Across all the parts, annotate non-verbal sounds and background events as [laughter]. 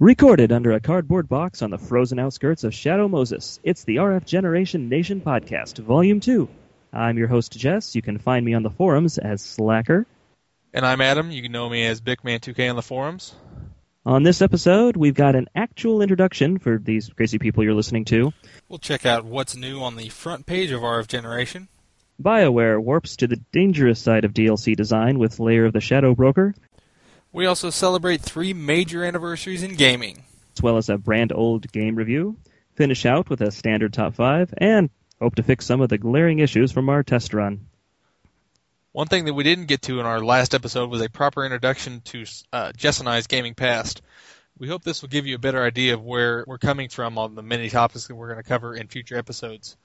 Recorded under a cardboard box on the frozen outskirts of Shadow Moses, it's the RF Generation Nation Podcast, Volume 2. I'm your host, Jess. You can find me on the forums as Slacker. And I'm Adam. You can know me as Bickman2K on the forums. On this episode, we've got an actual introduction for these crazy people you're listening to. We'll check out what's new on the front page of RF Generation. BioWare warps to the dangerous side of DLC design with Lair of the Shadow Broker. We also celebrate three major anniversaries in gaming, as well as a brand old game review. Finish out with a standard top five, and hope to fix some of the glaring issues from our test run. One thing that we didn't get to in our last episode was a proper introduction to uh, Jess and I's gaming past. We hope this will give you a better idea of where we're coming from on the many topics that we're going to cover in future episodes.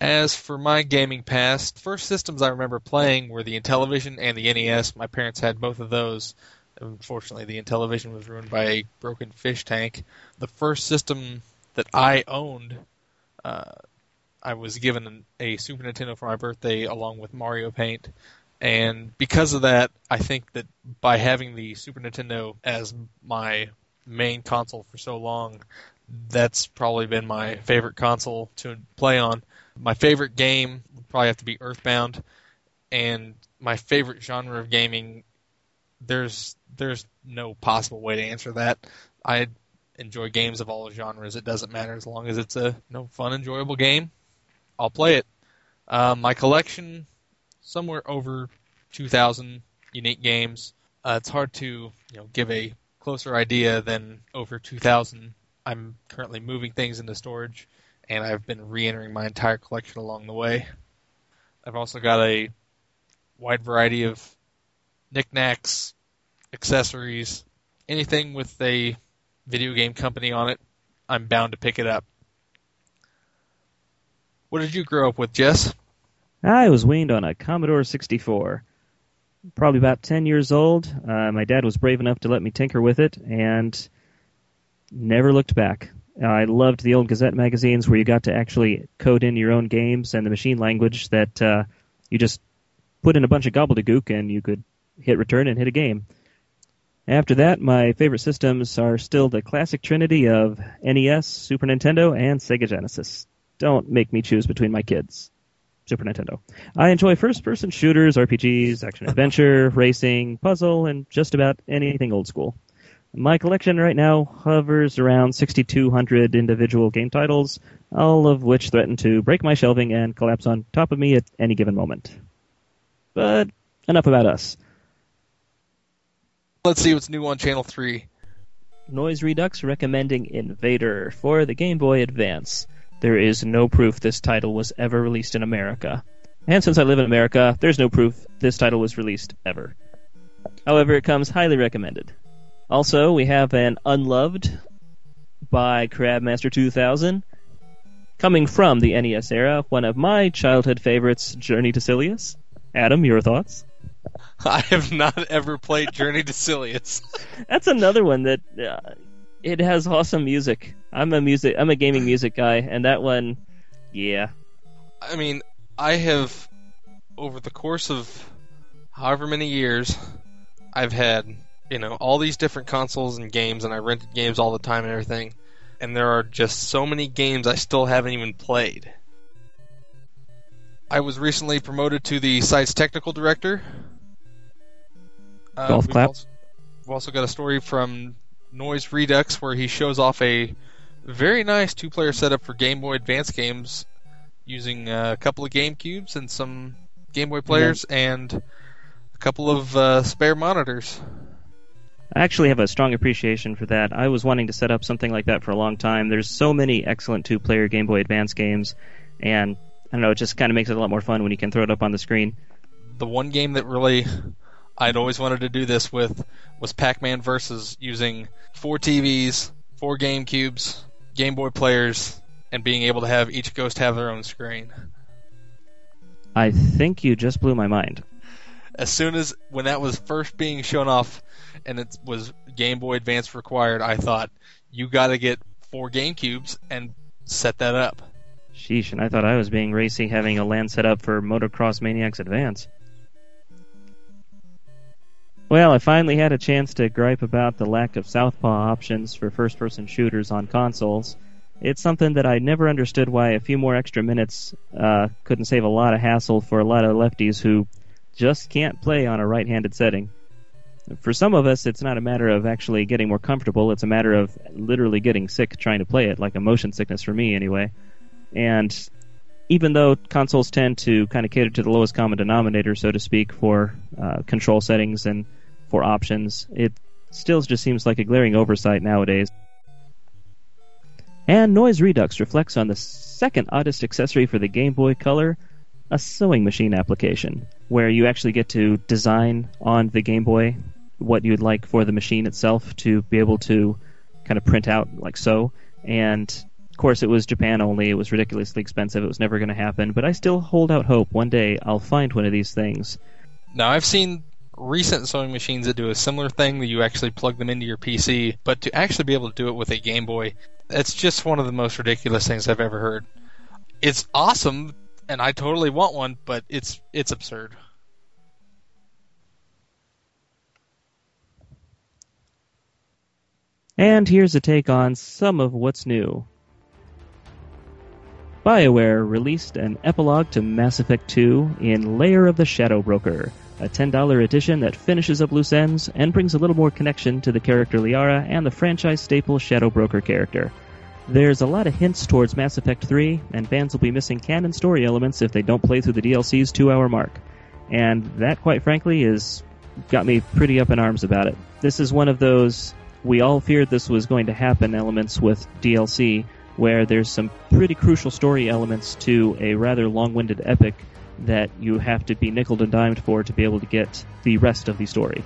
As for my gaming past, first systems I remember playing were the Intellivision and the NES. My parents had both of those. Unfortunately, the Intellivision was ruined by a broken fish tank. The first system that I owned, uh, I was given a Super Nintendo for my birthday along with Mario Paint. And because of that, I think that by having the Super Nintendo as my main console for so long, that's probably been my favorite console to play on. My favorite game would probably have to be Earthbound, and my favorite genre of gaming there's there's no possible way to answer that. I enjoy games of all genres. It doesn't matter as long as it's a you know, fun, enjoyable game. I'll play it. Uh, my collection, somewhere over 2,000 unique games. Uh, it's hard to you know give a closer idea than over 2,000. I'm currently moving things into storage, and I've been re-entering my entire collection along the way. I've also got a wide variety of knickknacks, accessories, anything with a video game company on it, I'm bound to pick it up. What did you grow up with, Jess? I was weaned on a Commodore 64. Probably about 10 years old. Uh, my dad was brave enough to let me tinker with it and never looked back. I loved the old Gazette magazines where you got to actually code in your own games and the machine language that uh, you just put in a bunch of gobbledygook and you could hit return and hit a game. After that, my favorite systems are still the classic trinity of NES, Super Nintendo, and Sega Genesis. Don't make me choose between my kids. Super Nintendo. I enjoy first person shooters, RPGs, action adventure, [laughs] racing, puzzle, and just about anything old school. My collection right now hovers around 6,200 individual game titles, all of which threaten to break my shelving and collapse on top of me at any given moment. But enough about us. Let's see what's new on Channel 3. Noise Redux recommending Invader for the Game Boy Advance. There is no proof this title was ever released in America. And since I live in America, there's no proof this title was released ever. However, it comes highly recommended. Also, we have an Unloved by Crabmaster 2000. Coming from the NES era, one of my childhood favorites, Journey to Silius. Adam, your thoughts? [laughs] I have not ever played Journey to Silius. [laughs] That's another one that uh, it has awesome music. I'm a music I'm a gaming music guy and that one yeah. I mean, I have over the course of however many years I've had, you know, all these different consoles and games and I rented games all the time and everything. And there are just so many games I still haven't even played. I was recently promoted to the site's technical director, uh, Golf clap. Also, we've also got a story from Noise Redux where he shows off a very nice two-player setup for Game Boy Advance games using uh, a couple of Game Cubes and some Game Boy players and a couple of uh, spare monitors. I actually have a strong appreciation for that. I was wanting to set up something like that for a long time. There's so many excellent two-player Game Boy Advance games, and I don't know, it just kind of makes it a lot more fun when you can throw it up on the screen. The one game that really I'd always wanted to do this with was Pac-Man versus using four TVs, four Game Cubes, Game Boy players, and being able to have each ghost have their own screen. I think you just blew my mind. As soon as when that was first being shown off, and it was Game Boy Advance required, I thought you got to get four Game Cubes and set that up. Sheesh, and I thought I was being racy having a LAN set up for Motocross Maniacs Advance. Well, I finally had a chance to gripe about the lack of southpaw options for first person shooters on consoles. It's something that I never understood why a few more extra minutes uh, couldn't save a lot of hassle for a lot of lefties who just can't play on a right handed setting. For some of us, it's not a matter of actually getting more comfortable, it's a matter of literally getting sick trying to play it, like a motion sickness for me anyway. And even though consoles tend to kind of cater to the lowest common denominator, so to speak, for uh, control settings and for options, it still just seems like a glaring oversight nowadays. And Noise Redux reflects on the second oddest accessory for the Game Boy Color, a sewing machine application, where you actually get to design on the Game Boy what you'd like for the machine itself to be able to kind of print out like so. And of course, it was Japan only. It was ridiculously expensive. It was never going to happen. But I still hold out hope. One day I'll find one of these things. Now, I've seen recent sewing machines that do a similar thing that you actually plug them into your PC, but to actually be able to do it with a Game Boy, that's just one of the most ridiculous things I've ever heard. It's awesome, and I totally want one, but it's it's absurd. And here's a take on some of what's new. BioWare released an epilogue to Mass Effect 2 in Lair of the Shadow Broker, a $10 edition that finishes up loose ends and brings a little more connection to the character Liara and the franchise staple Shadow Broker character. There's a lot of hints towards Mass Effect 3, and fans will be missing canon story elements if they don't play through the DLC's two hour mark. And that, quite frankly, is got me pretty up in arms about it. This is one of those we all feared this was going to happen elements with DLC, where there's some pretty crucial story elements to a rather long-winded epic that you have to be nickel and dimed for to be able to get the rest of the story.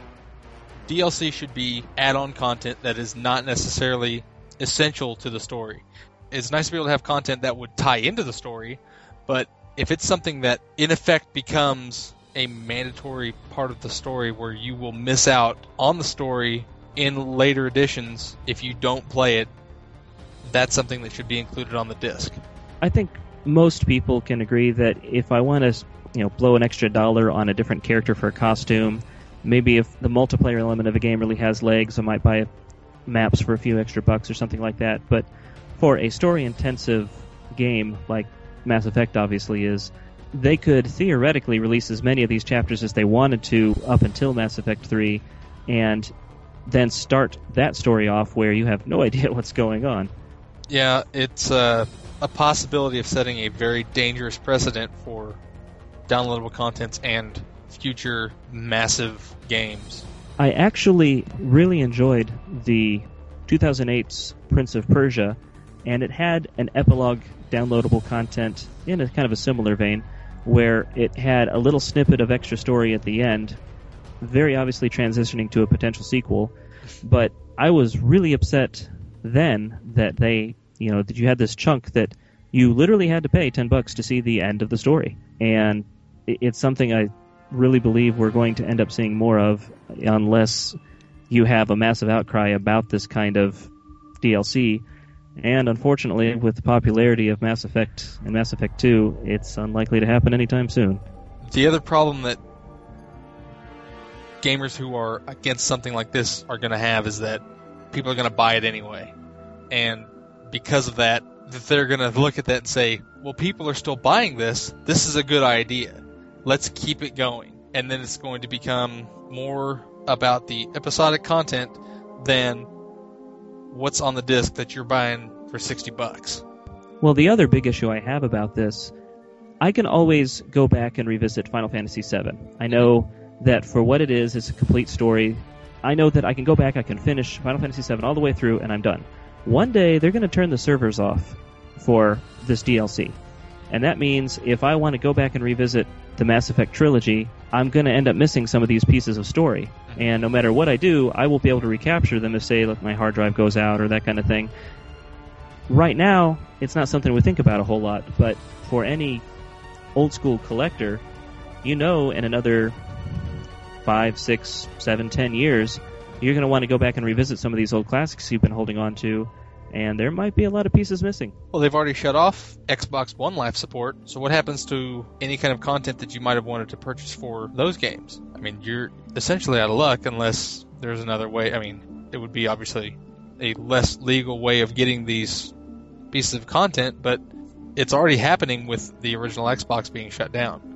DLC should be add-on content that is not necessarily essential to the story. It's nice to be able to have content that would tie into the story, but if it's something that in effect becomes a mandatory part of the story where you will miss out on the story in later editions if you don't play it that's something that should be included on the disc. I think most people can agree that if I want to, you know, blow an extra dollar on a different character for a costume, maybe if the multiplayer element of a game really has legs, I might buy maps for a few extra bucks or something like that. But for a story-intensive game like Mass Effect obviously is, they could theoretically release as many of these chapters as they wanted to up until Mass Effect 3 and then start that story off where you have no [laughs] idea what's going on. Yeah, it's uh, a possibility of setting a very dangerous precedent for downloadable contents and future massive games. I actually really enjoyed the 2008's Prince of Persia, and it had an epilogue downloadable content in a kind of a similar vein, where it had a little snippet of extra story at the end, very obviously transitioning to a potential sequel. But I was really upset then that they you know that you had this chunk that you literally had to pay 10 bucks to see the end of the story. And it's something i really believe we're going to end up seeing more of unless you have a massive outcry about this kind of DLC and unfortunately with the popularity of Mass Effect and Mass Effect 2 it's unlikely to happen anytime soon. The other problem that gamers who are against something like this are going to have is that people are going to buy it anyway. And because of that, that they're going to look at that and say, well, people are still buying this. This is a good idea. Let's keep it going. And then it's going to become more about the episodic content than what's on the disc that you're buying for 60 bucks. Well, the other big issue I have about this, I can always go back and revisit Final Fantasy VII. I know that for what it is, it's a complete story. I know that I can go back, I can finish Final Fantasy VII all the way through, and I'm done. One day they're going to turn the servers off for this DLC. And that means if I want to go back and revisit the Mass Effect trilogy, I'm going to end up missing some of these pieces of story. And no matter what I do, I won't be able to recapture them if, say, like my hard drive goes out or that kind of thing. Right now, it's not something we think about a whole lot, but for any old school collector, you know, in another five, six, seven, ten years, you're going to want to go back and revisit some of these old classics you've been holding on to and there might be a lot of pieces missing. Well, they've already shut off Xbox One Live support, so what happens to any kind of content that you might have wanted to purchase for those games? I mean, you're essentially out of luck unless there's another way. I mean, it would be obviously a less legal way of getting these pieces of content, but it's already happening with the original Xbox being shut down.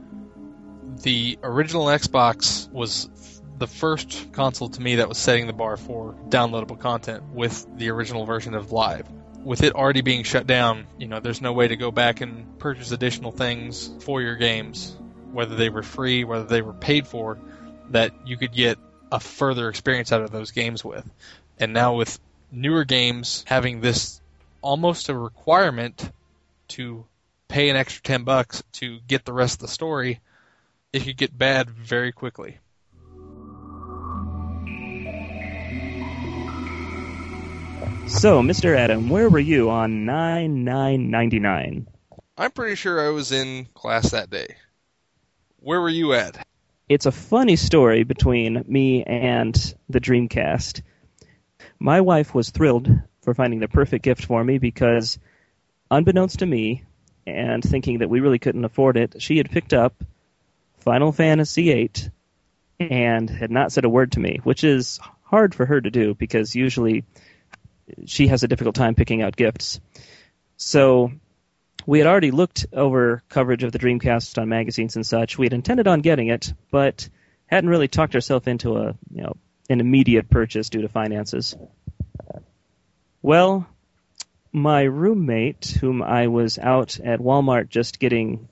The original Xbox was the first console to me that was setting the bar for downloadable content with the original version of Live. With it already being shut down, you know, there's no way to go back and purchase additional things for your games, whether they were free, whether they were paid for, that you could get a further experience out of those games with. And now with newer games having this almost a requirement to pay an extra 10 bucks to get the rest of the story, it could get bad very quickly. So, Mr. Adam, where were you on 9999? I'm pretty sure I was in class that day. Where were you at? It's a funny story between me and the Dreamcast. My wife was thrilled for finding the perfect gift for me because, unbeknownst to me, and thinking that we really couldn't afford it, she had picked up Final Fantasy VIII and had not said a word to me, which is hard for her to do because usually she has a difficult time picking out gifts. So we had already looked over coverage of the Dreamcast on magazines and such. We had intended on getting it, but hadn't really talked ourselves into a you know an immediate purchase due to finances. Well, my roommate, whom I was out at Walmart just getting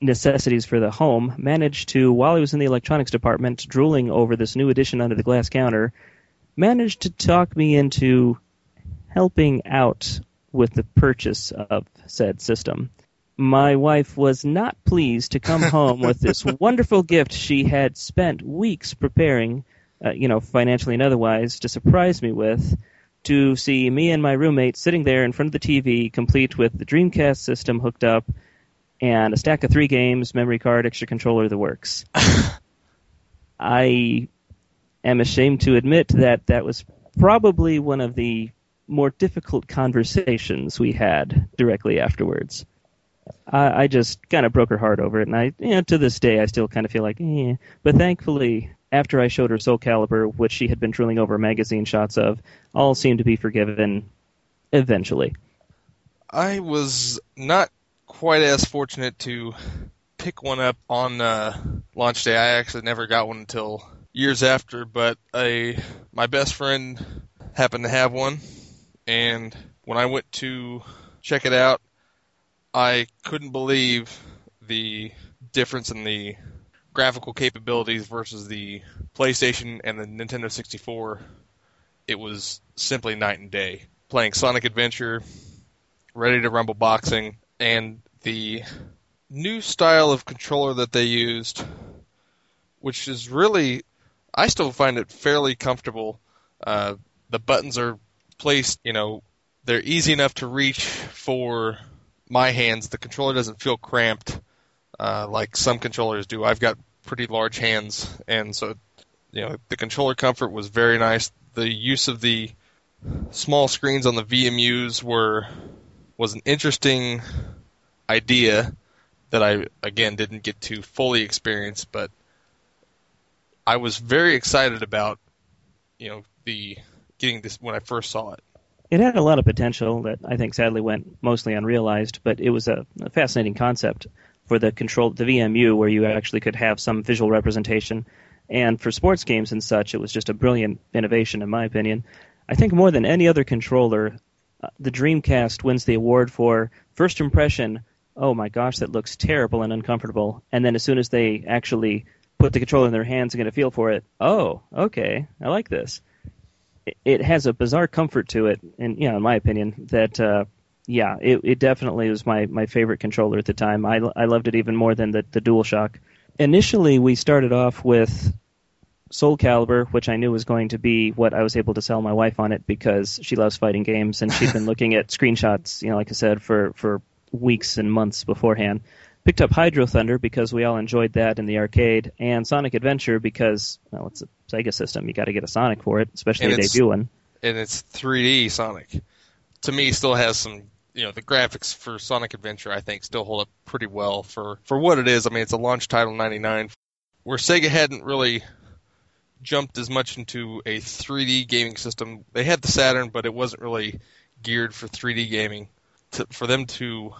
necessities for the home, managed to, while he was in the electronics department drooling over this new edition under the glass counter, managed to talk me into helping out with the purchase of said system. My wife was not pleased to come [laughs] home with this wonderful gift she had spent weeks preparing, uh, you know, financially and otherwise, to surprise me with, to see me and my roommate sitting there in front of the TV, complete with the Dreamcast system hooked up, and a stack of three games, memory card, extra controller, the works. [laughs] I am ashamed to admit that that was probably one of the more difficult conversations we had directly afterwards. I, I just kind of broke her heart over it, and I, you know, to this day, I still kind of feel like, eh. But thankfully, after I showed her Soul Calibur, which she had been drilling over magazine shots of, all seemed to be forgiven eventually. I was not quite as fortunate to pick one up on uh, launch day. I actually never got one until years after, but a my best friend happened to have one, and when I went to check it out, I couldn't believe the difference in the graphical capabilities versus the PlayStation and the Nintendo 64. It was simply night and day. Playing Sonic Adventure, Ready to Rumble Boxing, and the new style of controller that they used, which is really, I still find it fairly comfortable. Uh, the buttons are placed, you know, they're easy enough to reach for my hands. The controller doesn't feel cramped uh, like some controllers do. I've got pretty large hands, and so you know the controller comfort was very nice. The use of the small screens on the VMUs were was an interesting idea that I again didn't get to fully experience, but I was very excited about you know the getting this when I first saw it. It had a lot of potential that I think sadly went mostly unrealized, but it was a, a fascinating concept for the control the VMU where you actually could have some visual representation. And for sports games and such, it was just a brilliant innovation, in my opinion. I think more than any other controller, uh, the Dreamcast wins the award for first impression. Oh my gosh, that looks terrible and uncomfortable. And then as soon as they actually put the controller in their hands and get a feel for it, oh, okay, I like this. It, it has a bizarre comfort to it, and you know, in my opinion, that uh, yeah, it, it definitely was my, my favorite controller at the time. I, I loved it even more than the, the DualShock. Initially, we started off with Soul Calibur, which I knew was going to be what I was able to sell my wife on it because she loves fighting games and she'd been [laughs] looking at screenshots, you know, like I said, for, for weeks and months beforehand. Picked up Hydro Thunder because we all enjoyed that in the arcade, and Sonic Adventure because, well, it's a Sega system. You got to get a Sonic for it, especially And a debut one. And it's 3D Sonic. to me still has some you know the graphics for Sonic Adventure I think still hold up pretty well for for what it is. I mean it's a launch title 99 where Sega hadn't really jumped as much into a 3D gaming system. They had the Saturn but it wasn't really geared for 3D gaming. To, for them to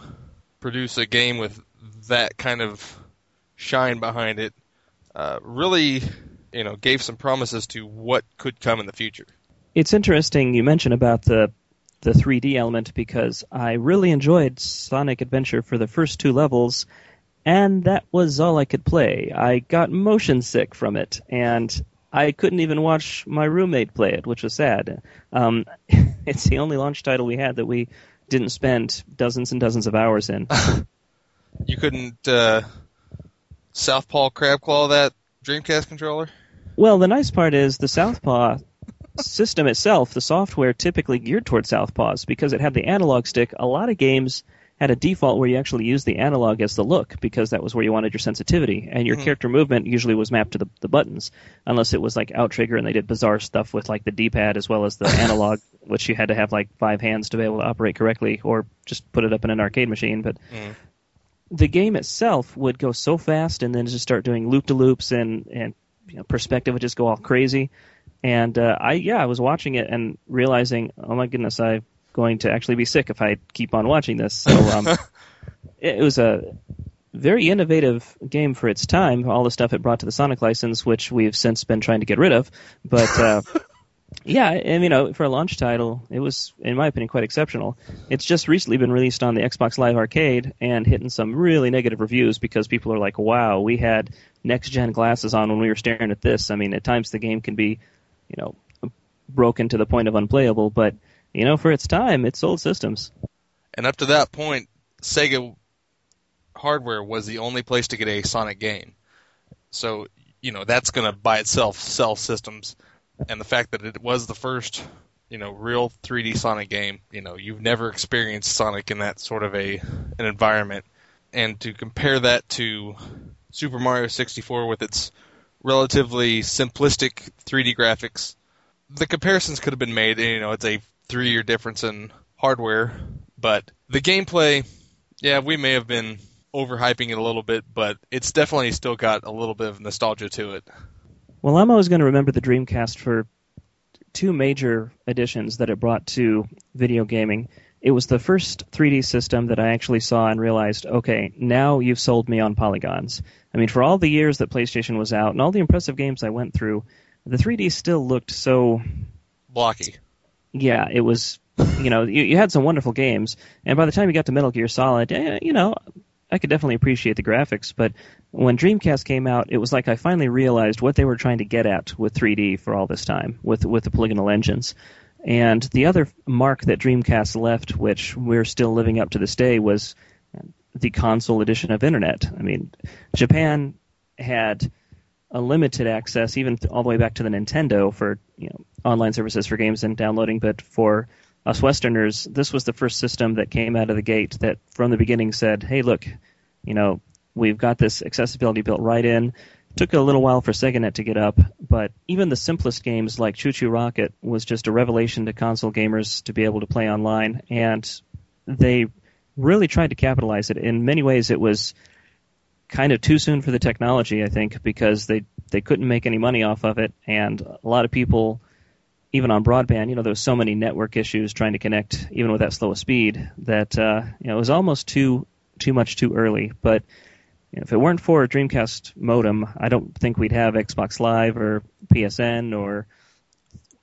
produce a game with that kind of shine behind it uh, really you know gave some promises to what could come in the future. It's interesting you mentioned about the the 3D element because I really enjoyed Sonic Adventure for the first two levels, and that was all I could play. I got motion sick from it, and I couldn't even watch my roommate play it, which was sad. Um, [laughs] it's the only launch title we had that we didn't spend dozens and dozens of hours in. [laughs] you couldn't uh, Southpaw Crabclaw that Dreamcast controller? Well, the nice part is the Southpaw system itself, the software typically geared towards Southpaws because it had the analog stick. A lot of games had a default where you actually used the analog as the look because that was where you wanted your sensitivity, and your mm-hmm. character movement usually was mapped to the, the buttons, unless it was like Outrigger and they did bizarre stuff with like the D-pad as well as the [laughs] analog, which you had to have like five hands to be able to operate correctly, or just put it up in an arcade machine. But mm. The game itself would go so fast, and then just start doing loop to loops and and you know, perspective would just go all crazy. And uh, I yeah, I was watching it and realizing, oh my goodness, I'm going to actually be sick if I keep on watching this. So um, [laughs] it, it was a very innovative game for its time. All the stuff it brought to the Sonic license, which we've since been trying to get rid of. But uh, [laughs] yeah, and you know, for a launch title, it was, in my opinion, quite exceptional. It's just recently been released on the Xbox Live Arcade and hitting some really negative reviews because people are like, "Wow, we had next gen glasses on when we were staring at this." I mean, at times the game can be you know, broken to the point of unplayable. But you know, for its time, it sold systems. And up to that point, Sega hardware was the only place to get a Sonic game. So you know that's going to by itself sell systems. And the fact that it was the first, you know, real 3D Sonic game, you know, you've never experienced Sonic in that sort of a an environment. And to compare that to Super Mario 64 with its relatively simplistic 3D graphics. The comparisons could have been made. You know, it's a three-year difference in hardware, but the gameplay, yeah, we may have been overhyping it a little bit, but it's definitely still got a little bit of nostalgia to it. Well, I'm always going to remember the Dreamcast for two major additions that it brought to video gaming. It was the first 3D system that I actually saw and realized, okay, now you've sold me on polygons. I mean, for all the years that PlayStation was out and all the impressive games I went through, the 3D still looked so blocky. Yeah, it was. You know, you, you had some wonderful games, and by the time you got to Metal Gear Solid, eh, you know, I could definitely appreciate the graphics. But when Dreamcast came out, it was like I finally realized what they were trying to get at with 3D for all this time with with the polygonal engines. And the other mark that Dreamcast left, which we're still living up to this day, was the console edition of Internet. I mean, Japan had a limited access, even all the way back to the Nintendo, for you know online services for games and downloading. But for us Westerners, this was the first system that came out of the gate that, from the beginning, said, "Hey, look, you know, we've got this accessibility built right in." It took a little while for SegaNet to get up, but even the simplest games like ChuChu Rocket was just a revelation to console gamers to be able to play online, and they really tried to capitalize it. In many ways, it was kind of too soon for the technology, I think, because they they couldn't make any money off of it, and a lot of people, even on broadband, you know, there was so many network issues trying to connect, even with that slow speed, that uh, you know it was almost too too much too early. But you know, if it weren't for a Dreamcast modem, I don't think we'd have Xbox Live or PSN or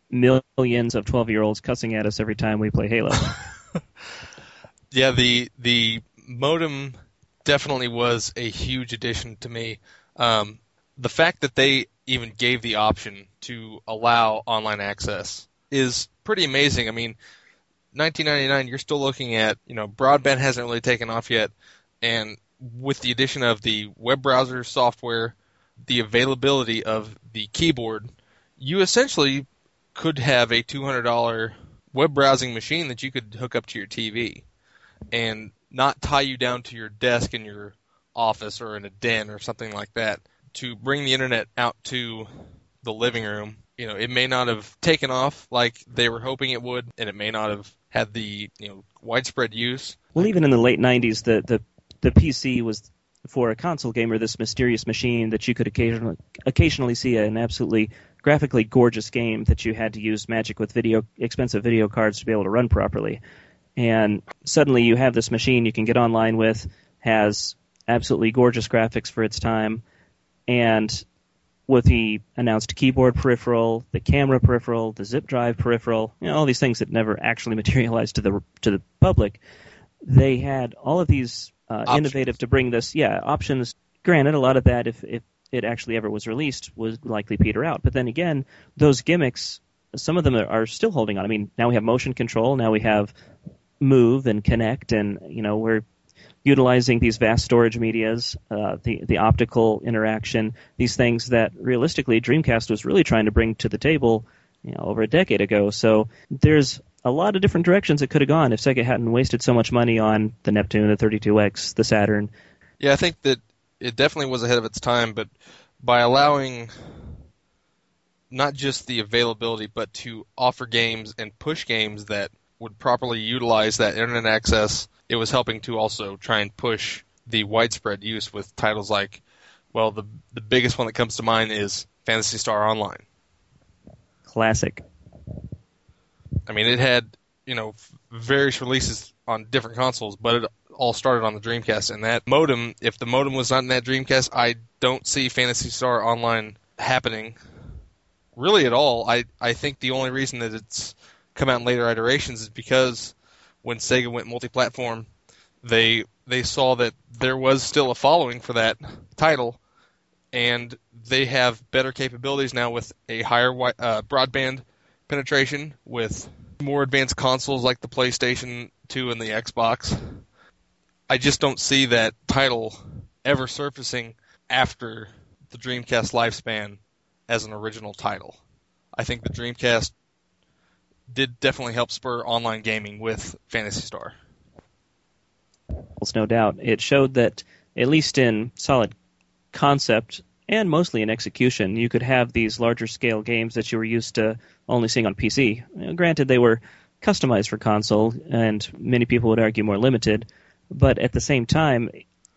millions of 12 year olds cussing at us every time we play Halo. [laughs] yeah, the the modem definitely was a huge addition to me. Um, the fact that they even gave the option to allow online access is pretty amazing. I mean, 1999, you're still looking at you know broadband hasn't really taken off yet, and with the addition of the web browser software, the availability of the keyboard, you essentially could have a $200 web browsing machine that you could hook up to your TV and not tie you down to your desk in your office or in a den or something like that to bring the internet out to the living room. You know, it may not have taken off like they were hoping it would, and it may not have had the you know widespread use. Well, even in the late '90s, the the the PC was for a console gamer this mysterious machine that you could occasionally occasionally see an absolutely graphically gorgeous game that you had to use magic with video expensive video cards to be able to run properly. And suddenly you have this machine you can get online with, has absolutely gorgeous graphics for its time, and with the announced keyboard peripheral, the camera peripheral, the zip drive peripheral, you know, all these things that never actually [laughs] materialized to the to the public, they had all of these uh, innovative to bring this, yeah, options. Granted, a lot of that, if if it actually ever was released, would likely peter out. But then again, those gimmicks, some of them are, are still holding on. I mean, now we have motion control, now we have move and Kinect, and you know we're utilizing these vast storage medias, uh, the the optical interaction, these things that realistically Dreamcast was really trying to bring to the table, you know, over a decade ago. So there's a lot of different directions it could have gone if Sega hadn't wasted so much money on the Neptune, the 32X, the Saturn. Yeah, I think that it definitely was ahead of its time, but by allowing not just the availability, but to offer games and push games that would properly utilize that internet access, it was helping to also try and push the widespread use with titles like, well, the the biggest one that comes to mind is Phantasy Star Online. Classic. I mean, it had you know various releases on different consoles, but it all started on the Dreamcast. And that modem, if the modem was not in that Dreamcast, I don't see Phantasy Star Online happening really at all. I I think the only reason that it's come out in later iterations is because when Sega went multi-platform, they they saw that there was still a following for that title, and they have better capabilities now with a higher uh, broadband penetration, with more advanced consoles like the PlayStation 2 and the Xbox. I just don't see that title ever surfacing after the Dreamcast lifespan as an original title. I think the Dreamcast did definitely help spur online gaming with Phantasy Star. No doubt. It showed that, at least in solid concept and mostly in execution, you could have these larger scale games that you were used to only seeing on PC. Granted, they were customized for console, and many people would argue more limited, but at the same time,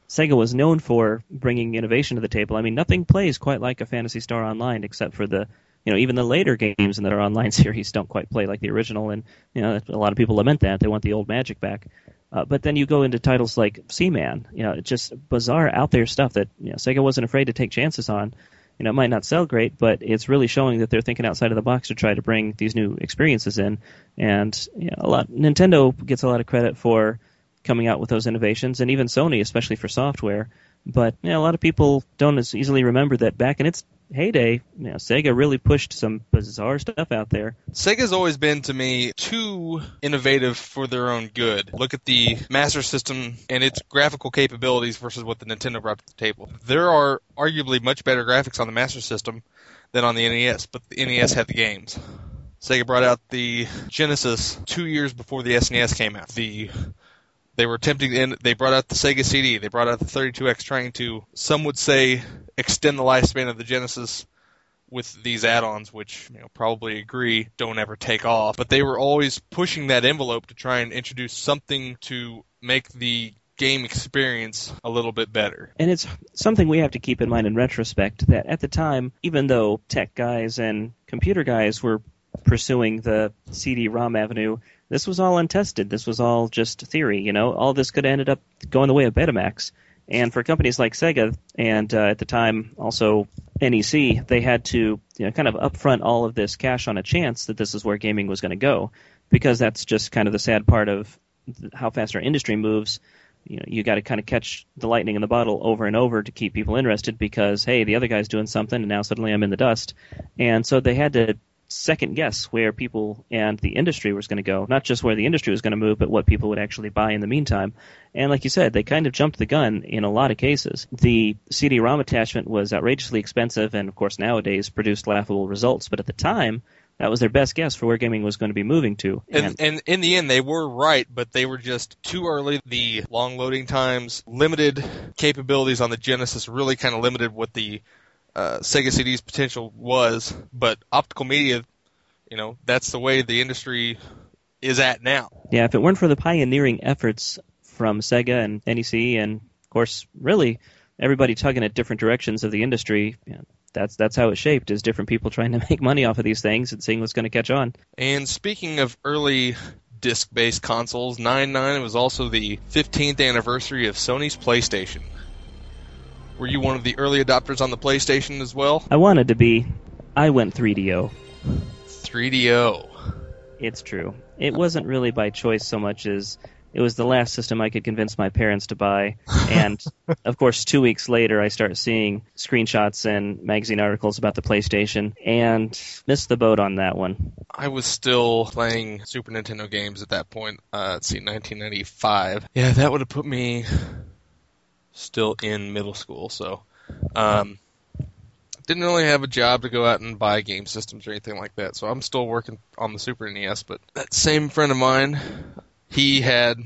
Sega was known for bringing innovation to the table. I mean, nothing plays quite like a Phantasy Star Online except for the you know, even the later games in their [laughs] online series don't quite play like the original, and you know, a lot of people lament that they want the old magic back. Uh, but then you go into titles like Seaman, you know, just bizarre out there stuff that you know Sega wasn't afraid to take chances on. You know, it might not sell great, but it's really showing that they're thinking outside of the box to try to bring these new experiences in. And you know, a lot Nintendo gets a lot of credit for coming out with those innovations, and even Sony, especially for software. But you know, a lot of people don't as easily remember that back in its heyday, you know, Sega really pushed some bizarre stuff out there. Sega's always been to me too innovative for their own good. Look at the Master System and its graphical capabilities versus what the Nintendo brought to the table. There are arguably much better graphics on the Master System than on the NES, but the NES had the games. Sega brought out the Genesis two years before the SNES came out. The they were attempting to they brought out the Sega CD, they brought out the 32X trying to some would say extend the lifespan of the Genesis with these add-ons which you know probably agree don't ever take off, but they were always pushing that envelope to try and introduce something to make the game experience a little bit better. And it's something we have to keep in mind in retrospect that at the time, even though tech guys and computer guys were pursuing the CD-ROM avenue, this was all untested. This was all just theory. You know, all this could have ended up going the way of Betamax. And for companies like Sega and uh, at the time also NEC, they had to you know, kind of upfront all of this cash on a chance that this is where gaming was going to go, because that's just kind of the sad part of how fast our industry moves. You know, you got to kind of catch the lightning in the bottle over and over to keep people interested because hey, the other guy's doing something, and now suddenly I'm in the dust. And so they had to second guess where people and the industry was going to go. Not just where the industry was going to move, but what people would actually buy in the meantime. And like you said, they kind of jumped the gun in a lot of cases. The CD-ROM attachment was outrageously expensive, and of course nowadays produced laughable results. But at the time, that was their best guess for where gaming was going to be moving to. And, and, and, in the end, they were right, but they were just too early. The long loading times, limited capabilities on the Genesis really kind of limited what the uh, Sega CD's potential was, but optical media, you know, that's the way the industry is at now. Yeah, if it weren't for the pioneering efforts from Sega and NEC, and of course, really everybody tugging at different directions of the industry, you know, that's that's how it shaped. Is different people trying to [laughs] make money off of these things and seeing what's going to catch on. And speaking of early disc-based consoles, 9.9 was also the 15th anniversary of Sony's PlayStation. Were you one of the early adopters on the PlayStation as well? I wanted to be. I went 3DO. 3DO. It's true. It wasn't really by choice so much as it was the last system I could convince my parents to buy. And [laughs] of course, two weeks later, I start seeing screenshots and magazine articles about the PlayStation and missed the boat on that one. I was still playing Super Nintendo games at that point. Uh, let's see, 1995. Yeah, that would have put me still in middle school. So, um, didn't really have a job to go out and buy game systems or anything like that. So I'm still working on the Super NES. But that same friend of mine, he had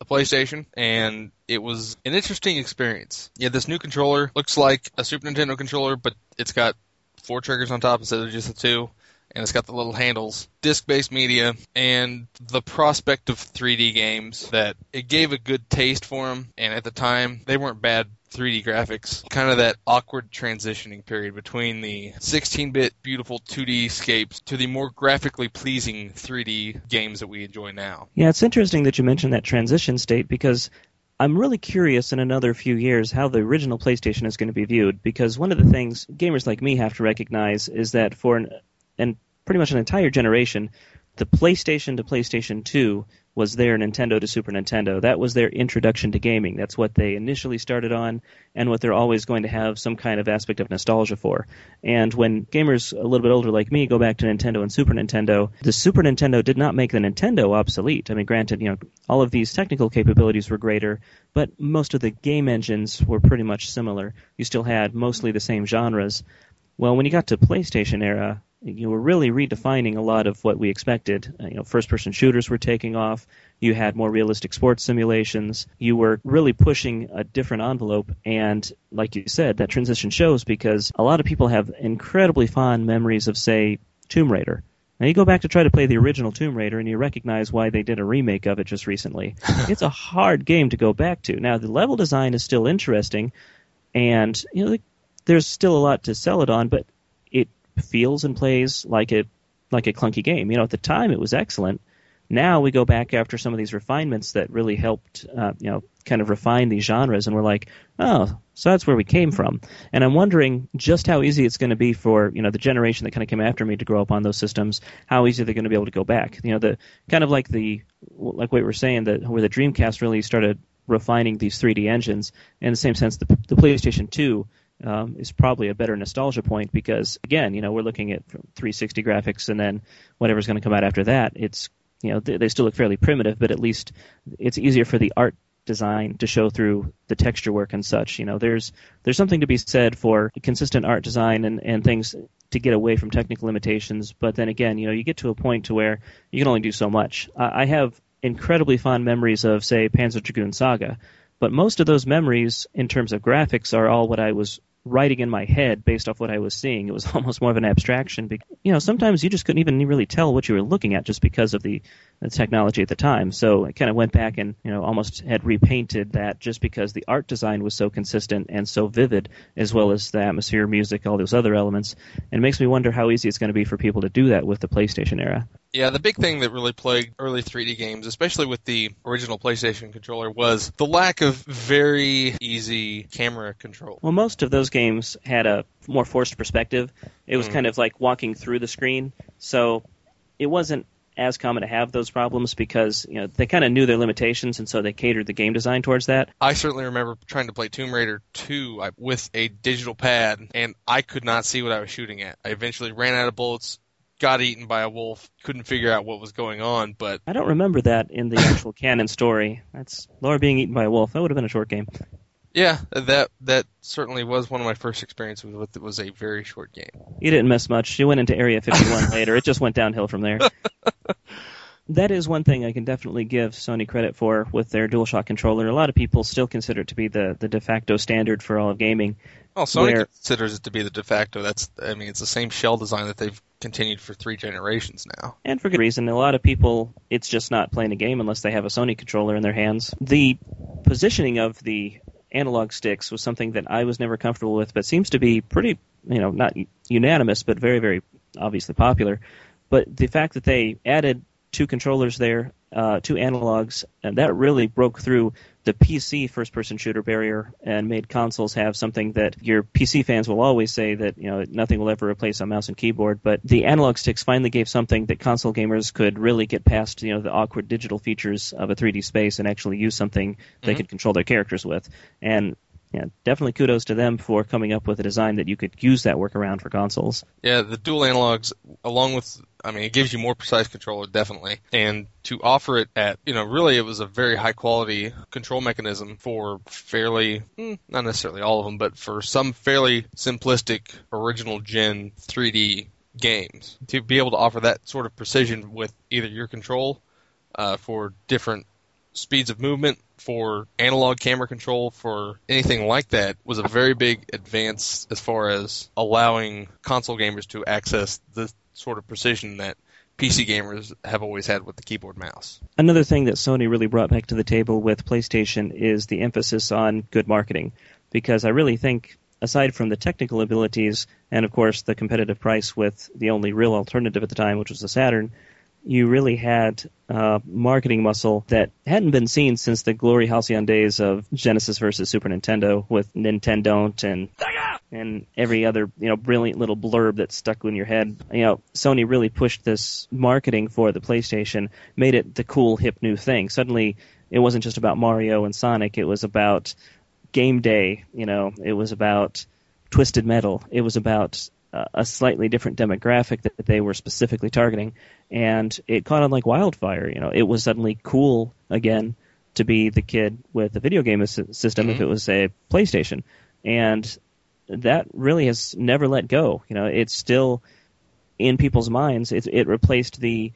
a PlayStation, and it was an interesting experience. Yeah, this new controller looks like a Super Nintendo controller, but it's got four triggers on top instead of just the two, and it's got the little handles. Disc-based media, and the prospect of 3D games that it gave a good taste for them, and at the time, they weren't bad 3D graphics, kind of that awkward transitioning period between the 16-bit beautiful 2D scapes to the more graphically pleasing 3D games that we enjoy now. Yeah, it's interesting that you mentioned that transition state because I'm really curious in another few years how the original PlayStation is going to be viewed because one of the things gamers like me have to recognize is that for an pretty much an entire generation, the PlayStation to PlayStation 2 was their Nintendo to Super Nintendo. That was their introduction to gaming. That's what they initially started on, and what they're always going to have some kind of aspect of nostalgia for. And when gamers a little bit older like me go back to Nintendo and Super Nintendo, the Super Nintendo did not make the Nintendo obsolete. I mean, granted, you know, all of these technical capabilities were greater, but most of the game engines were pretty much similar. You still had mostly the same genres. Well, when you got to PlayStation era, you were really redefining a lot of what we expected. Uh, you know, first-person shooters were taking off. You had more realistic sports simulations. You were really pushing a different envelope, and like you said, that transition shows because a lot of people have incredibly fond memories of, say, Tomb Raider. Now you go back to try to play the original Tomb Raider, and you recognize why they did a remake of it just recently. [laughs] it's a hard game to go back to. Now the level design is still interesting, and you know there's still a lot to sell it on, but feels and plays like a like a clunky game. You know, at the time it was excellent. Now we go back after some of these refinements that really helped, uh, you know, kind of refine these genres, and we're like, oh, so that's where we came from. And I'm wondering just how easy it's going to be for you know the generation that kind of came after me to grow up on those systems. How easy they're going to be able to go back. You know, the kind of like the like what we were saying that where the Dreamcast really started refining these 3D engines. In the same sense, the, the PlayStation 2 um, is probably a better nostalgia point because again, you know, we're looking at 360 graphics and then whatever's going to come out after that. It's you know they, they still look fairly primitive, but at least it's easier for the art design to show through the texture work and such. You know, there's there's something to be said for consistent art design and, and things to get away from technical limitations. But then again, you know, you get to a point to where you can only do so much. I, I have incredibly fond memories of, say, Panzer Dragoon Saga, but most of those memories, in terms of graphics, are all what I was writing in my head based off what I was seeing. It was [laughs] almost more of an abstraction. Because, You know, sometimes you just couldn't even really tell what you were looking at just because of the, the technology at the time. So I kind of went back and you know almost had repainted that just because the art design was so consistent and so vivid, as well as the atmosphere, music, all those other elements. And it makes me wonder how easy it's going to be for people to do that with the PlayStation era. Yeah, the big thing that really plagued early 3D games, especially with the original PlayStation controller, was the lack of very easy camera control. Well, most of those games had a more forced perspective. It was mm. kind of like walking through the screen, so it wasn't as common to have those problems because you know they kind of knew their limitations and so they catered the game design towards that. I certainly remember trying to play Tomb Raider 2 with a digital pad and I could not see what I was shooting at. I eventually ran out of bullets, got eaten by a wolf, couldn't figure out what was going on, but I don't remember that in the actual [laughs] canon story. That's Laura being eaten by a wolf. That would have been a short game. Yeah, that that certainly was one of my first experiences with it. Was a very short game. You didn't miss much. You went into Area 51 [laughs] later. It just went downhill from there. [laughs] that is one thing I can definitely give Sony credit for with their DualShock controller. A lot of people still consider it to be the, the de facto standard for all of gaming. Well, Sony where, considers it to be the de facto. That's, I mean, it's the same shell design that they've continued for three generations now. And for good reason. A lot of people, it's just not playing a game unless they have a Sony controller in their hands. The positioning of the analog sticks was something that I was never comfortable with, but seems to be pretty, you know, not unanimous, but very, very obviously popular. But the fact that they added two controllers there, uh, two analogs, and that really broke through the PC first person shooter barrier and made consoles have something that your PC fans will always say that, you know, nothing will ever replace a mouse and keyboard. But the analog sticks finally gave something that console gamers could really get past, you know, the awkward digital features of a 3D space and actually use something they Mhm. could control their characters with. And yeah, definitely kudos to them for coming up with a design that you could use that workaround for consoles. Yeah, the dual analogs, along with, I mean, it gives you more precise controller, definitely. And to offer it at, you know, really it was a very high quality control mechanism for fairly, mm, not necessarily all of them, but for some fairly simplistic original gen 3D games. To be able to offer that sort of precision with either your control uh, for different speeds of movement, for analog camera control, for anything like that, was a very big advance as far as allowing console gamers to access the sort of precision that PC gamers have always had with the keyboard mouse. Another thing that Sony really brought back to the table with PlayStation is the emphasis on good marketing. Because I really think, aside from the technical abilities and, of course, the competitive price with the only real alternative at the time, which was the Saturn, you really had uh, marketing muscle that hadn't been seen since the glory halcyon days of Genesis versus Super Nintendo with Nintendo and and every other you know brilliant little blurb that stuck in your head. You know, Sony really pushed this marketing for the PlayStation, made it the cool hip new thing. Suddenly, it wasn't just about Mario and Sonic. It was about GameDay. You know, it was about Twisted Metal. It was about a slightly different demographic that they were specifically targeting, and it caught on like wildfire. You know, it was suddenly cool again to be the kid with a video game system if Mhm. it was a PlayStation, and that really has never let go. You know, it's still in people's minds. It, it replaced the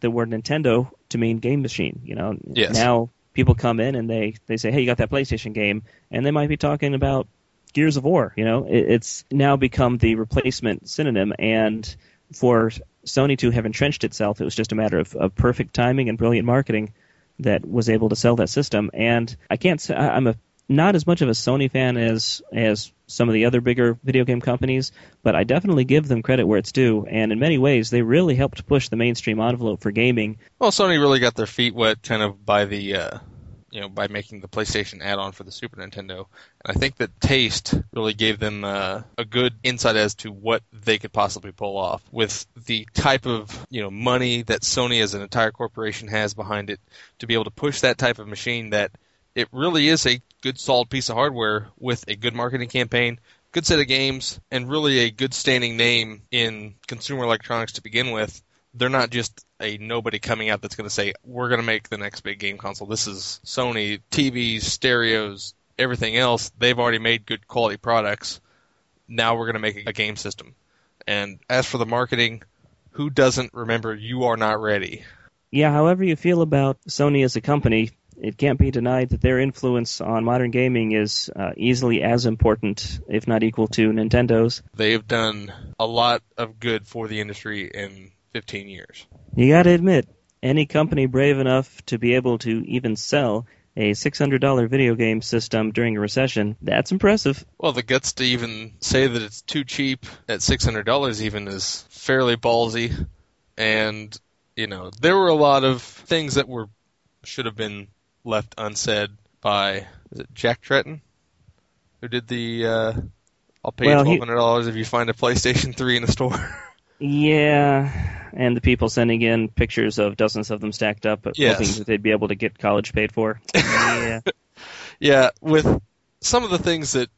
the word Nintendo to mean game machine. You know, Yes. now people come in and they they say, "Hey, you got that PlayStation game?" and they might be talking about Gears of War. You know, it, it's now become the replacement synonym, and for Sony to have entrenched itself, it was just a matter of, of perfect timing and brilliant marketing that was able to sell that system. And I can't say I'm a not as much of a Sony fan as as some of the other bigger video game companies, but I definitely give them credit where it's due. And in many ways, they really helped push the mainstream envelope for gaming. Well, Sony really got their feet wet kind of by the, uh, you know, by making the PlayStation add-on for the Super Nintendo. And I think that taste really gave them uh, a good insight as to what they could possibly pull off with the type of, you know, money that Sony as an entire corporation has behind it to be able to push that type of machine that it really is a good solid piece of hardware with a good marketing campaign, good set of games, and really a good standing name in consumer electronics to begin with. They're not just a nobody coming out that's going to say we're going to make the next big game console. This is Sony TVs, stereos, everything else. They've already made good quality products. Now we're going to make a game system. And as for the marketing, who doesn't remember you are not ready? Yeah, however you feel about Sony as a company, it can't be denied that their influence on modern gaming is uh, easily as important, if not equal to Nintendo's. They have done a lot of good for the industry in 15 years. You gotta admit, any company brave enough to be able to even sell a $600 video game system during a recession, that's impressive. Well, the guts to even say that it's too cheap at $600 even is fairly ballsy. And, you know, there were a lot of things that were should have been left unsaid by is it Jack Tretton who did the uh I'll pay Well, you twelve hundred dollars if you find a PlayStation Three in a store. [laughs] Yeah, and the people sending in pictures of dozens of them stacked up, but Yes. hoping that they'd be able to get college paid for. yeah. [laughs] yeah, with some of the things that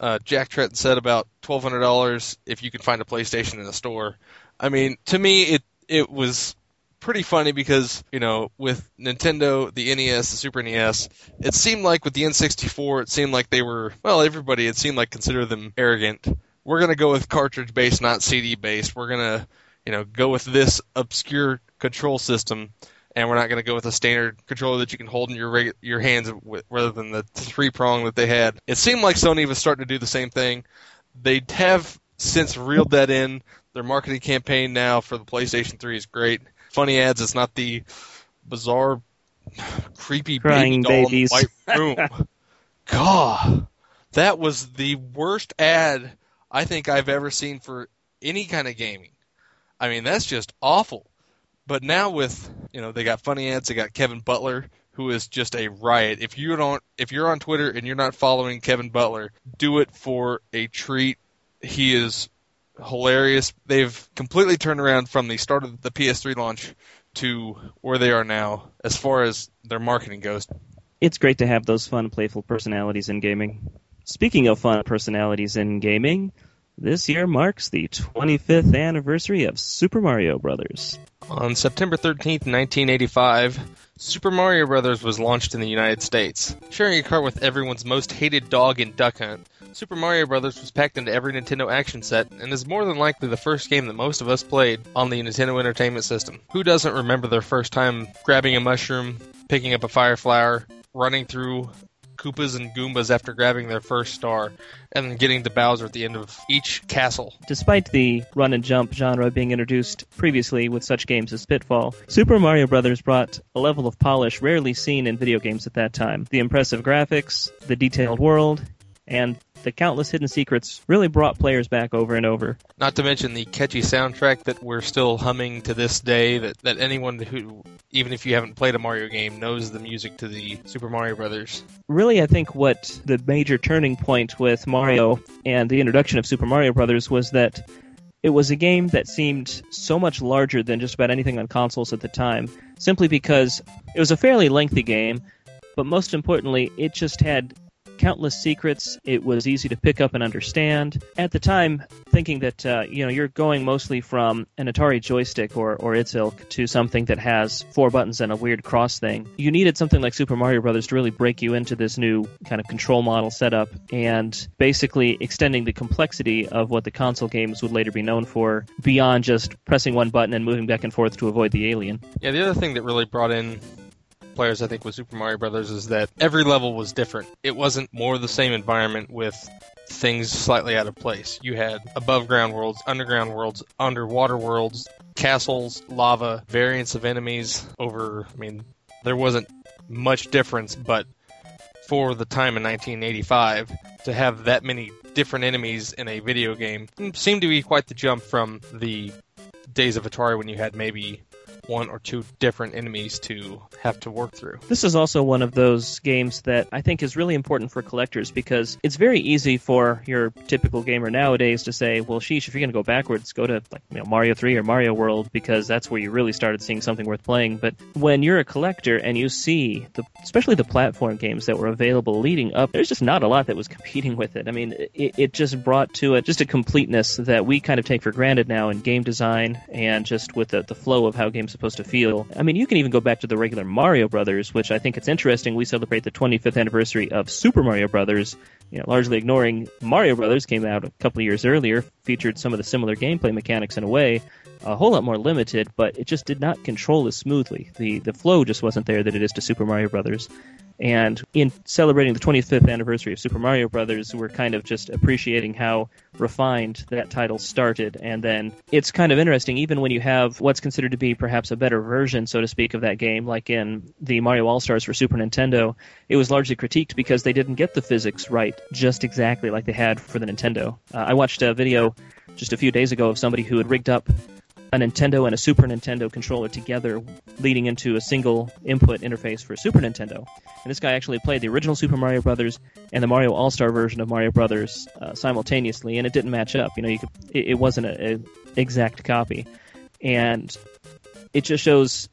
uh, Jack Tretton said about twelve hundred dollars if you can find a PlayStation in a store. I mean, to me, it it was pretty funny because you know with Nintendo, the NES, the Super NES, it seemed like with the N64, it seemed like they were well, everybody it seemed like considered them arrogant. We're gonna go with cartridge based, not CD based. We're gonna you know go with this obscure control system and we're not going to go with a standard controller that you can hold in your reg- your hands with, rather than the three prong that they had. It seemed like Sony was starting to do the same thing. They'd have since reeled that in. Their marketing campaign now for the PlayStation 3 is great. Funny ads. It's not the bizarre, creepy Crying baby doll babies. in the white room. [laughs] God, that was the worst ad I think I've ever seen for any kind of gaming. I mean, that's just awful. But now with you know they got funny ads, they got Kevin Butler, who is just a riot. If you don't, if you're on Twitter and you're not following Kevin Butler, do it for a treat. He is hilarious. They've completely turned around from the start of the PS3 launch to where they are now as far as their marketing goes. It's great to have those fun, playful personalities in gaming. Speaking of fun personalities in gaming, this year marks the 25th anniversary of Super Mario Brothers. On September 13th, 1985, Super Mario Bros. was launched in the United States. Sharing a cart with everyone's most hated dog in Duck Hunt, Super Mario Bros. was packed into every Nintendo action set and is more than likely the first game that most of us played on the Nintendo Entertainment System. Who doesn't remember their first time grabbing a mushroom, picking up a fire flower, running through Koopas and Goombas after grabbing their first star, and getting to Bowser at the end of each castle? Despite the run and jump genre being introduced previously with such games as Pitfall, Super Mario Bros. brought a level of polish rarely seen in video games at that time. The impressive graphics, the detailed world, and the countless hidden secrets really brought players back over and over. Not to mention the catchy soundtrack that we're still humming to this day. That, that anyone who, even if you haven't played a Mario game, knows the music to the Super Mario Brothers. Really, I think what the major turning point with Mario and the introduction of Super Mario Brothers was that it was a game that seemed so much larger than just about anything on consoles at the time, simply because it was a fairly lengthy game, but most importantly, it just had countless secrets. It was easy to pick up and understand. At the time, thinking that uh, you know you're going mostly from an Atari joystick or or its ilk to something that has four buttons and a weird cross thing, you needed something like Super Mario Brothers to really break you into this new kind of control model setup and basically extending the complexity of what the console games would later be known for beyond just pressing one button and moving back and forth to avoid the alien. Yeah, the other thing that really brought in players, I think, with Super Mario Brothers is that every level was different. It wasn't more the same environment with things slightly out of place. You had above ground worlds, underground worlds, underwater worlds, castles, lava, variants of enemies over, I mean, there wasn't much difference, but for the time in 1985, to have that many different enemies in a video game mm, seemed to be quite the jump from the days of Atari when you had maybe one or two different enemies to have to work through. This is also one of those games that I think is really important for collectors because it's very easy for your typical gamer nowadays to say, well, sheesh, if you're going to go backwards, go to like you know, Mario 3 or Mario World because that's where you really started seeing something worth playing. But when you're a collector and you see, the, especially the platform games that were available leading up, there's just not a lot that was [laughs] competing with it. I mean, it, it just brought to it just a completeness that we kind of take for granted now in game design and just with the, the flow of how games supposed to feel. I mean, you can even go back to the regular Mario Brothers, which I think it's interesting. We celebrate the 25th anniversary of Super Mario Brothers, you know, largely ignoring Mario Brothers came out a couple of years earlier, featured some of the similar gameplay mechanics in a way, a whole lot more limited, but it just did not control as smoothly. The the flow just wasn't there that it is to Super Mario Brothers. And in celebrating the 25th anniversary of Super Mario Brothers, we're kind of just appreciating how refined that title started. And then it's kind of interesting, even when you have what's considered to be perhaps a better version, so to speak, of that game, like in the Mario All Stars for Super Nintendo, it was largely critiqued because they didn't get the physics right just exactly like they had for the Nintendo. Uh, I watched a video just a few days ago of somebody who had rigged up a Nintendo and a Super Nintendo controller together, leading into a single input interface for Super Nintendo. And this guy actually played the original Super Mario Brothers and the Mario All Star version of Mario Brothers uh, simultaneously, and it didn't match up. You know, you could, it, it wasn't an exact copy, and it just shows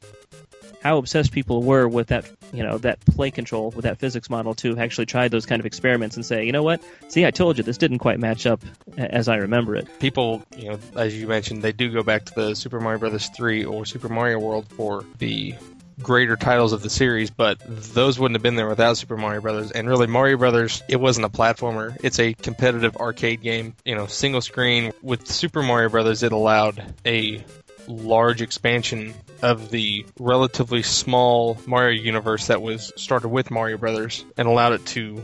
how obsessed people were with that, you know, that play control with that physics model to actually try those kind of experiments and say, you know what, see, I told you this didn't quite match up as I remember it. People, you know, as you mentioned, they do go back to the Super Mario Brothers 3 or Super Mario World for the greater titles of the series, but those wouldn't have been there without Super Mario Brothers. And really, Mario Brothers, it wasn't a platformer; it's a competitive arcade game. You know, single screen. With Super Mario Brothers, it allowed a large expansion of the relatively small Mario universe that was started with Mario Brothers and allowed it to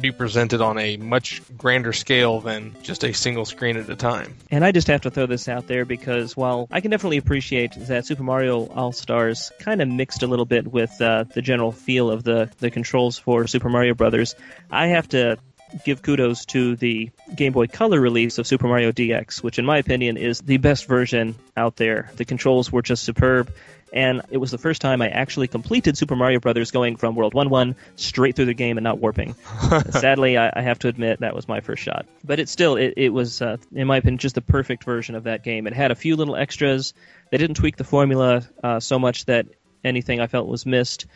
be presented on a much grander scale than just a single screen at a time. And I just have to throw this out there because while I can definitely appreciate that Super Mario All Stars kind of mixed a little bit with uh, the general feel of the, the controls for Super Mario Brothers, I have to give kudos to the Game Boy Color release of Super Mario DX, which in my opinion is the best version out there. The controls were just superb and it was the first time I actually completed Super Mario Brothers going from World 1 1 straight through the game and not warping. [laughs] Sadly, I, I, have to admit that was my first shot. But it still, it, it was, uh, in my opinion, just the perfect version of that game. It had a few little extras. They didn't tweak the formula uh, so much that anything I felt was missed.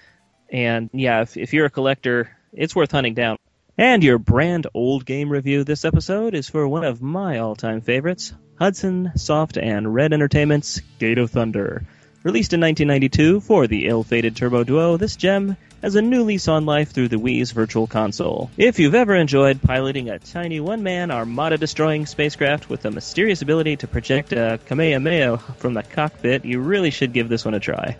And yeah, if, if you're a collector, it's worth hunting down. And your brand old game review this episode is for one of my all time favorites Hudson Soft and Red Entertainment's Gate of Thunder. Released in 1992 for the ill-fated Turbo Duo, this gem has a new lease on life through the Wii's Virtual Console. If you've ever enjoyed piloting a tiny one-man armada-destroying spacecraft with a mysterious ability to project a Kamehameha from the cockpit, you really should give this one a try.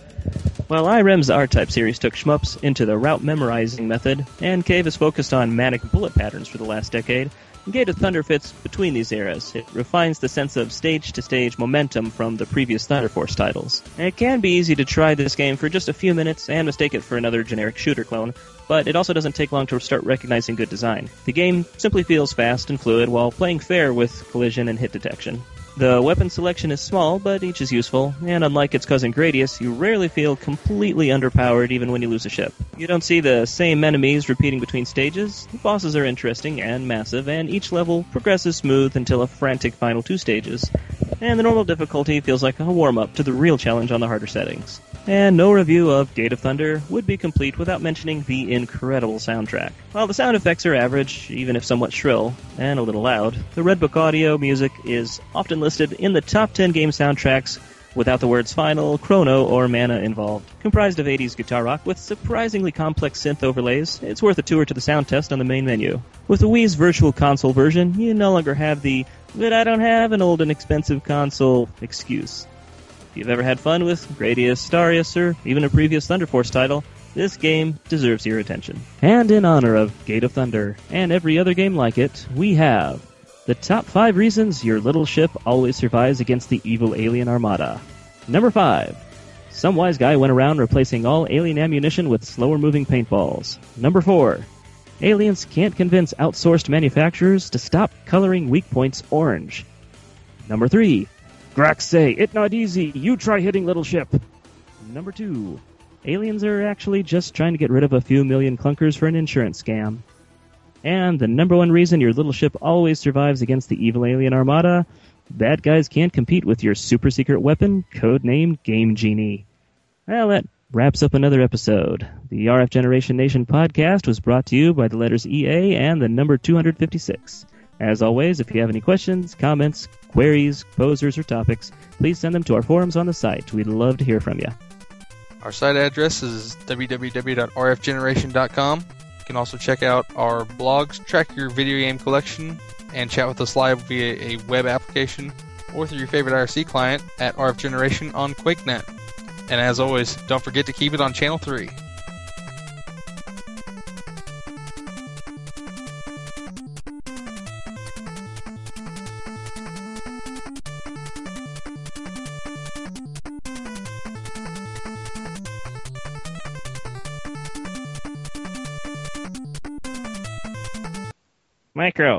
While Irem's R-Type series took shmups into the route memorizing method, and Cave has focused on manic bullet patterns for the last decade, Gate of Thunder fits between these eras. It refines the sense of stage to stage momentum from the previous Thunder Force titles. It can be easy to try this game for just a few minutes and mistake it for another generic shooter clone, but it also doesn't take long to start recognizing good design. The game simply feels fast and fluid while playing fair with collision and hit detection. The weapon selection is small, but each is useful, and unlike its cousin Gradius, you rarely feel completely underpowered even when you lose a ship. You don't see the same enemies repeating between stages, the bosses are interesting and massive, and each level progresses smooth until a frantic final two stages, and the normal difficulty feels like a warm-up to the real challenge on the harder settings. And no review of Gate of Thunder would be complete without mentioning the incredible soundtrack. While the sound effects are average, even if somewhat shrill, and a little loud, the Red Book audio music is often listed in the top 10 game soundtracks without the words final, chrono, or mana involved. Comprised of 80s guitar rock with surprisingly complex synth overlays, it's worth a tour to the sound test on the main menu. With the Wii's Virtual Console version, you no longer have the but I don't have an old and expensive console excuse. If you've ever had fun with Gradius, Darius, or even a previous Thunder Force title, this game deserves your attention. And in honor of Gate of Thunder and every other game like it, we have the top five reasons your little ship always survives against the evil alien armada. Number five. Some wise guy went around replacing all alien ammunition with slower moving paintballs. Number four. Aliens can't convince outsourced manufacturers to stop coloring weak points orange. Number three. Grax say, it not easy, you try hitting little ship. Number two, aliens are actually just trying to get rid of a few million clunkers for an insurance scam. And the number one reason your little ship always survives against the evil alien armada, bad guys can't compete with your super secret weapon, codenamed Game Genie. Well, that wraps up another episode. The RF Generation Nation podcast was brought to you by the letters EA and the number 256. As always, if you have any questions, comments, queries, posers, or topics, please send them to our forums on the site. We'd love to hear from you. Our site address is www.rfgeneration.com. You can also check out our blogs, track your video game collection, and chat with us live via a web application or through your favorite IRC client at RF Generation on QuakeNet. And as always, don't forget to keep it on Channel 3. Micro